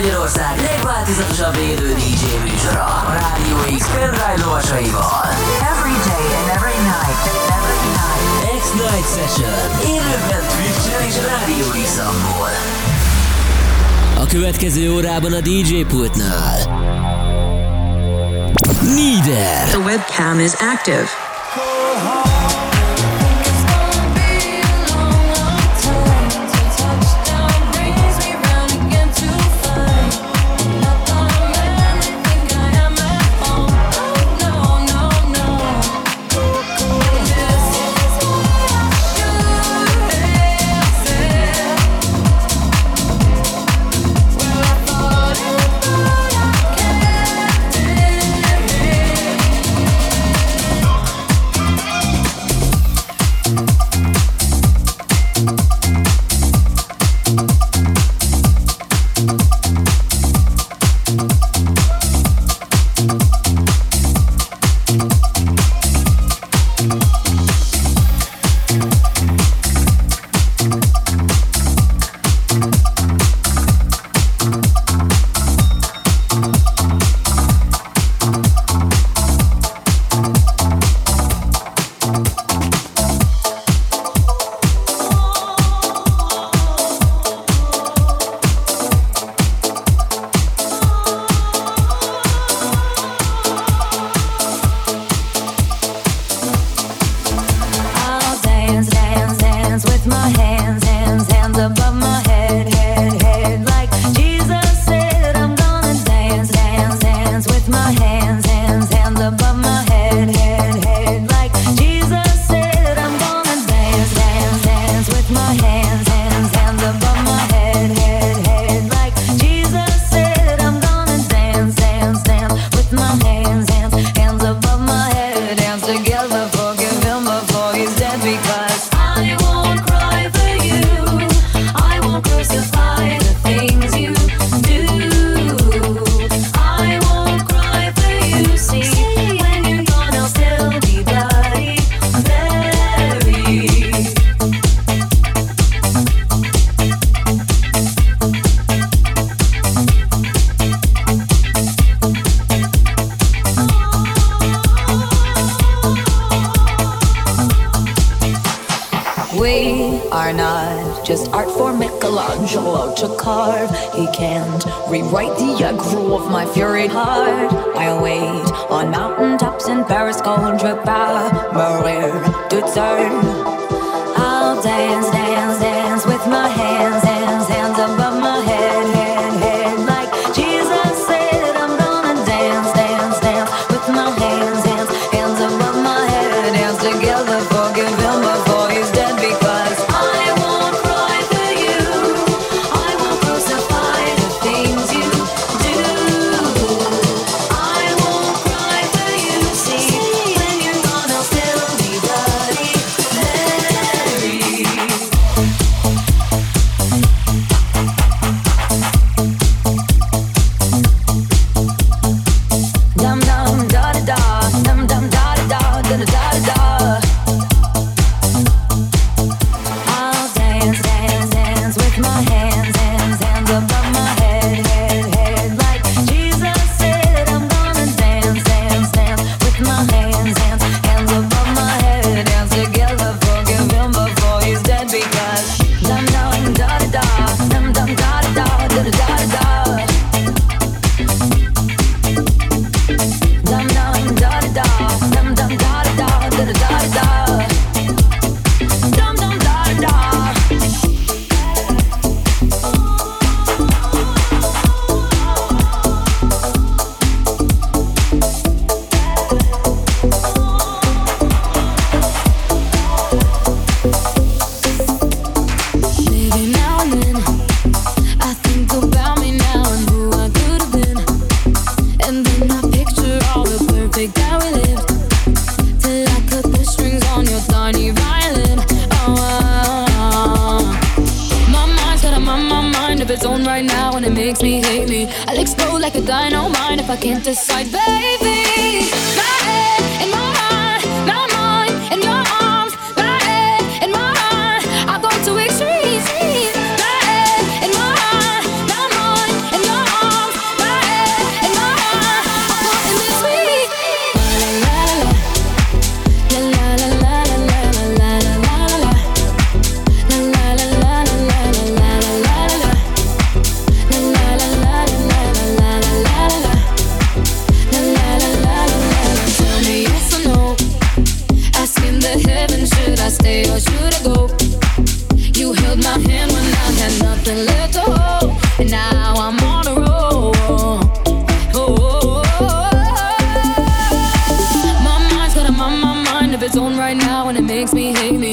Magyarország legváltozatosabb élő DJ műsora a Rádió X pendrive lovasaival. Every day and every night, every night. X-Night Session. Élőben Twitch-en és Rádió x A következő órában a DJ pultnál. Neither. The webcam is active.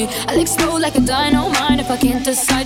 Your hands up on my if I can't my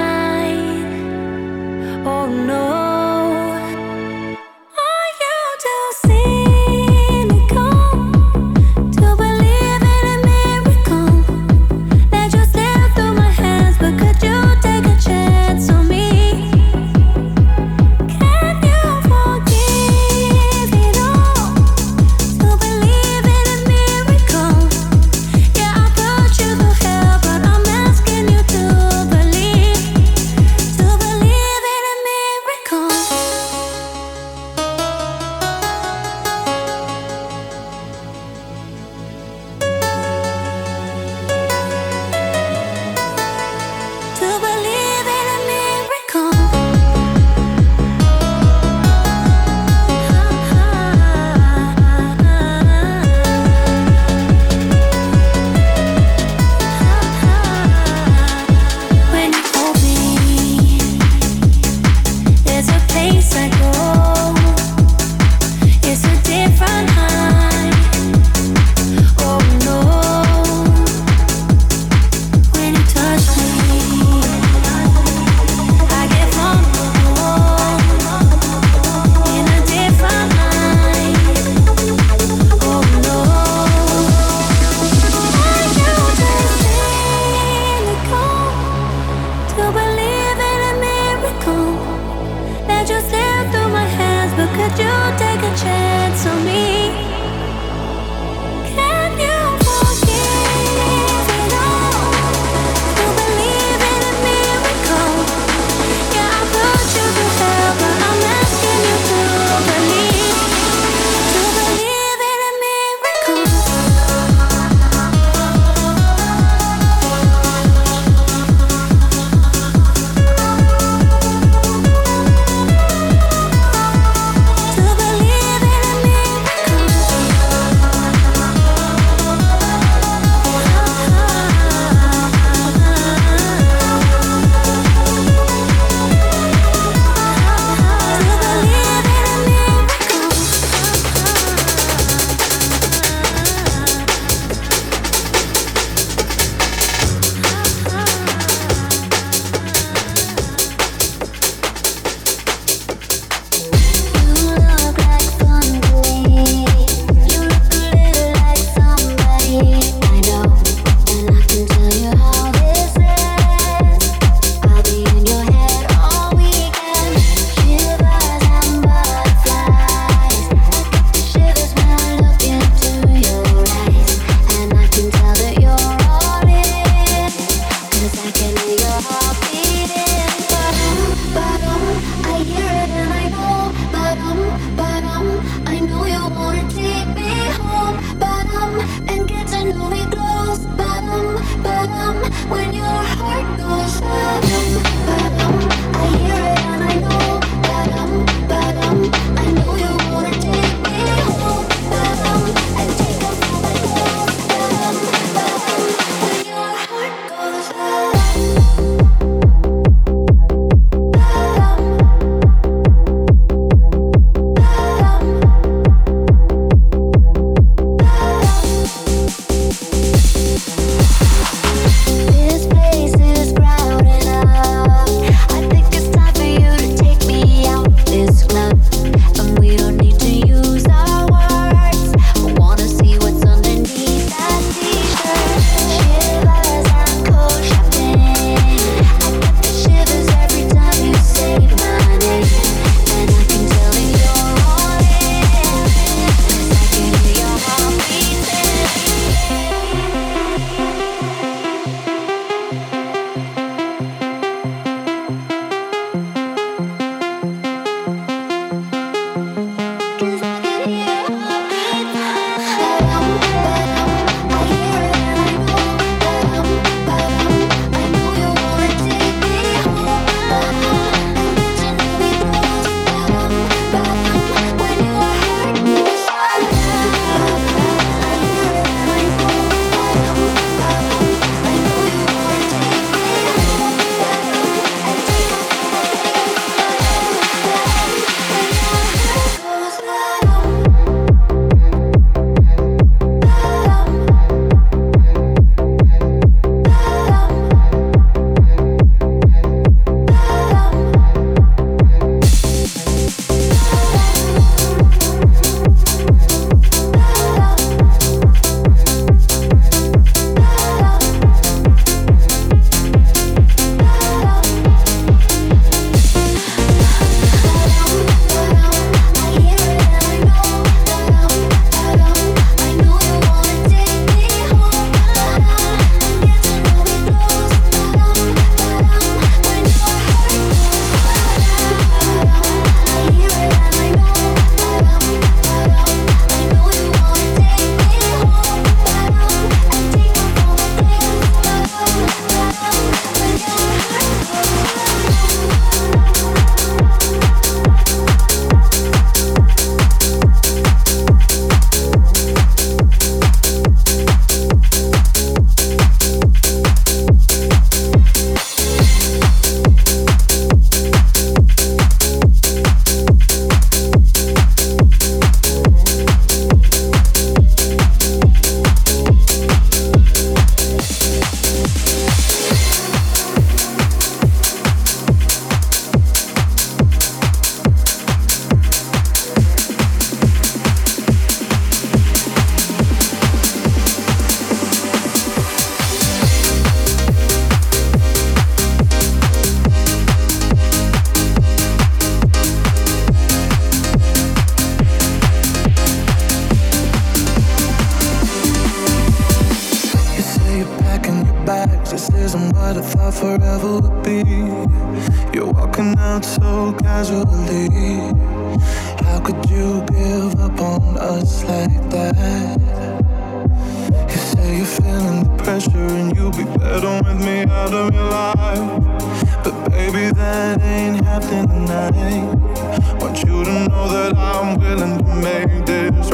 To on in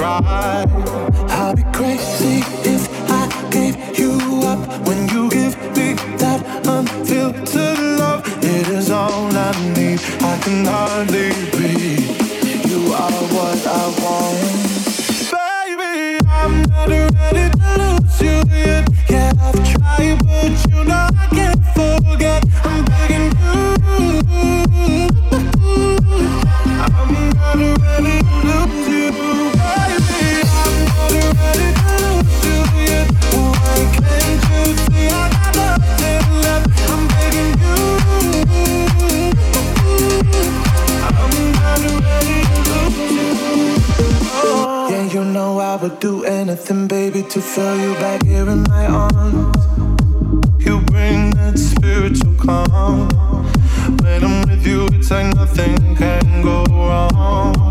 I'd be crazy if I gave you up when you give me that unfiltered love. It is all I need. I can hardly breathe. You are what I want. Baby, I'm not ready to lose you yet. Yeah, I've tried, but you know. nothing, baby, to throw you back here in my arms. You bring that spiritual calm. When I'm with you, it's like nothing can go wrong.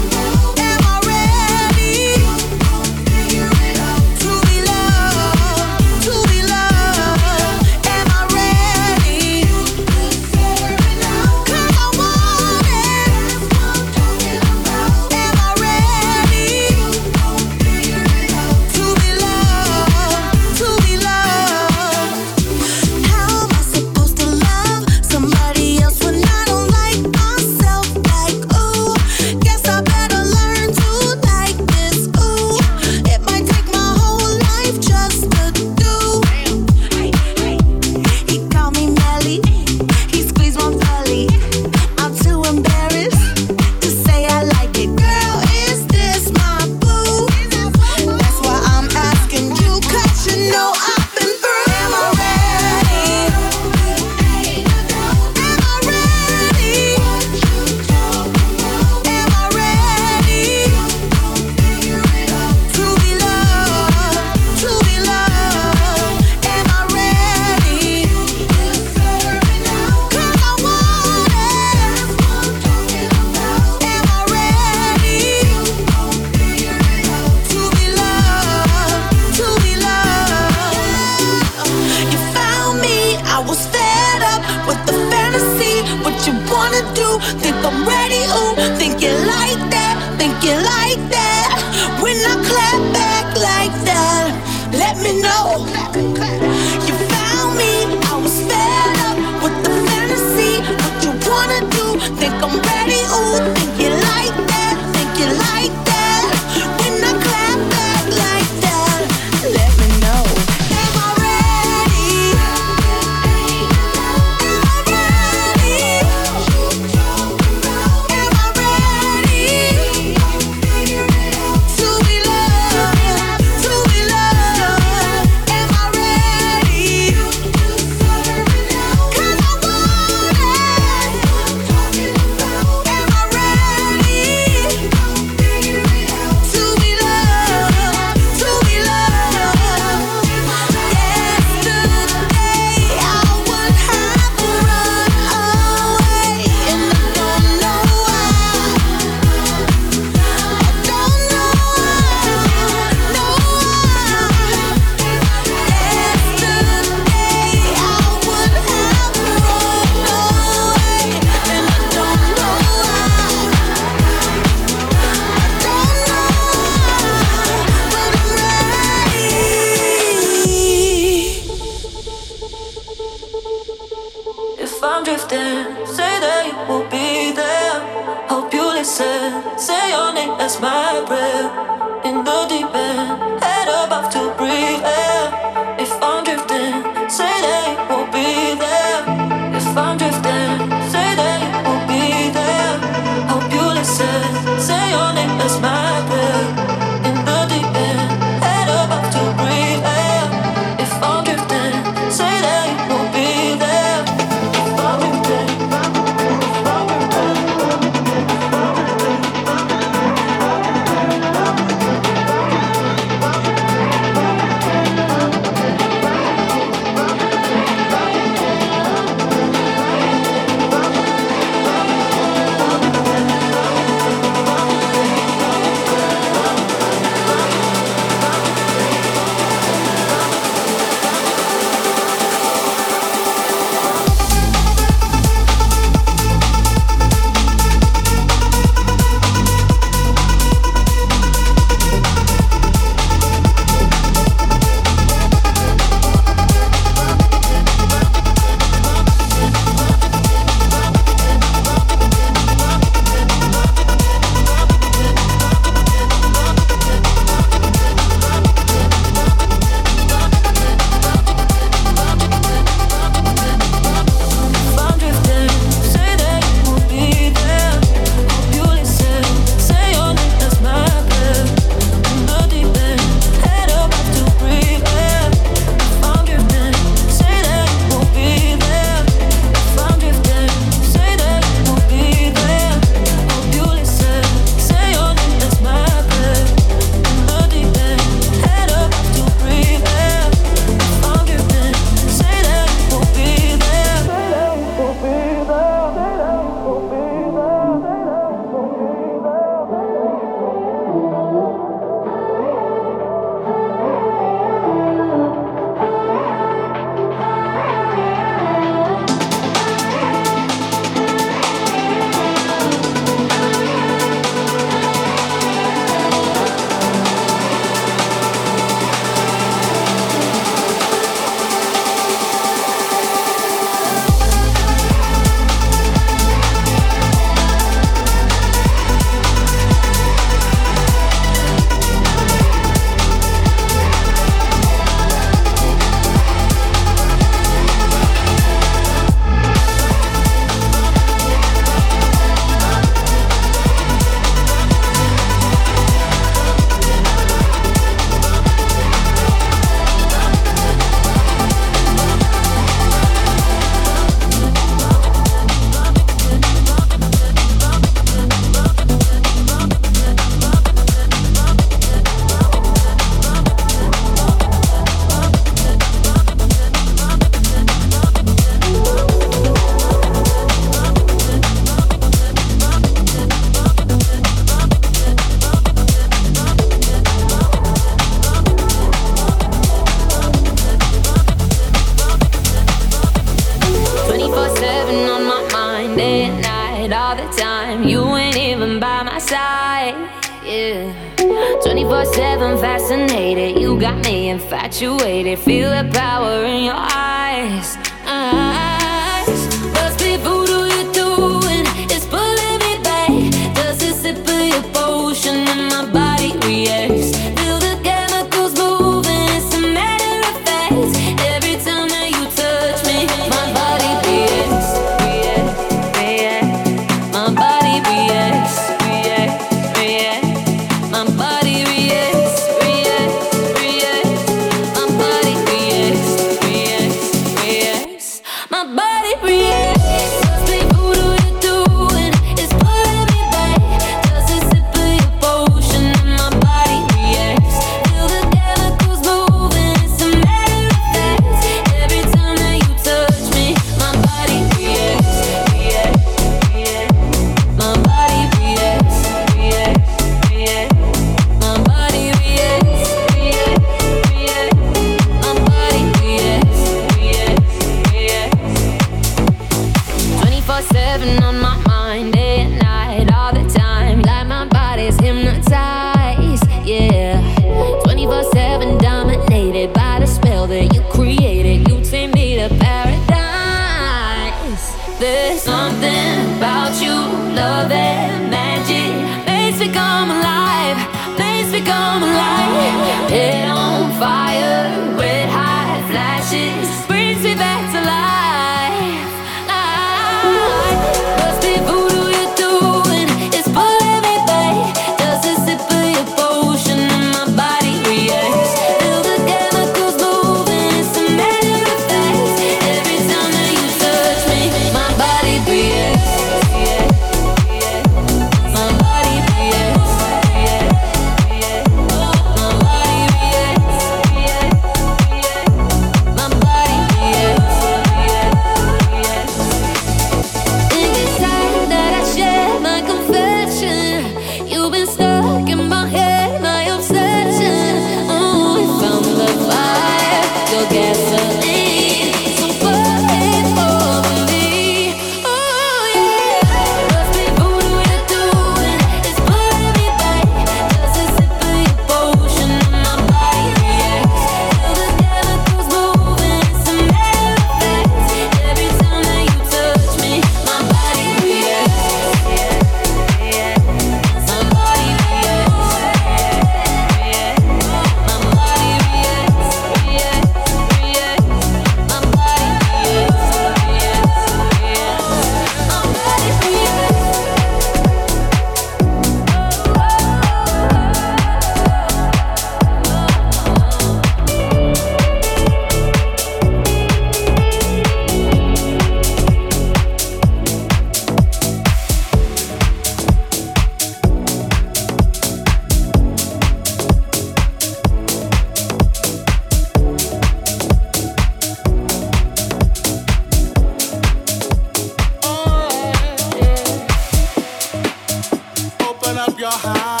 your heart.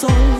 So.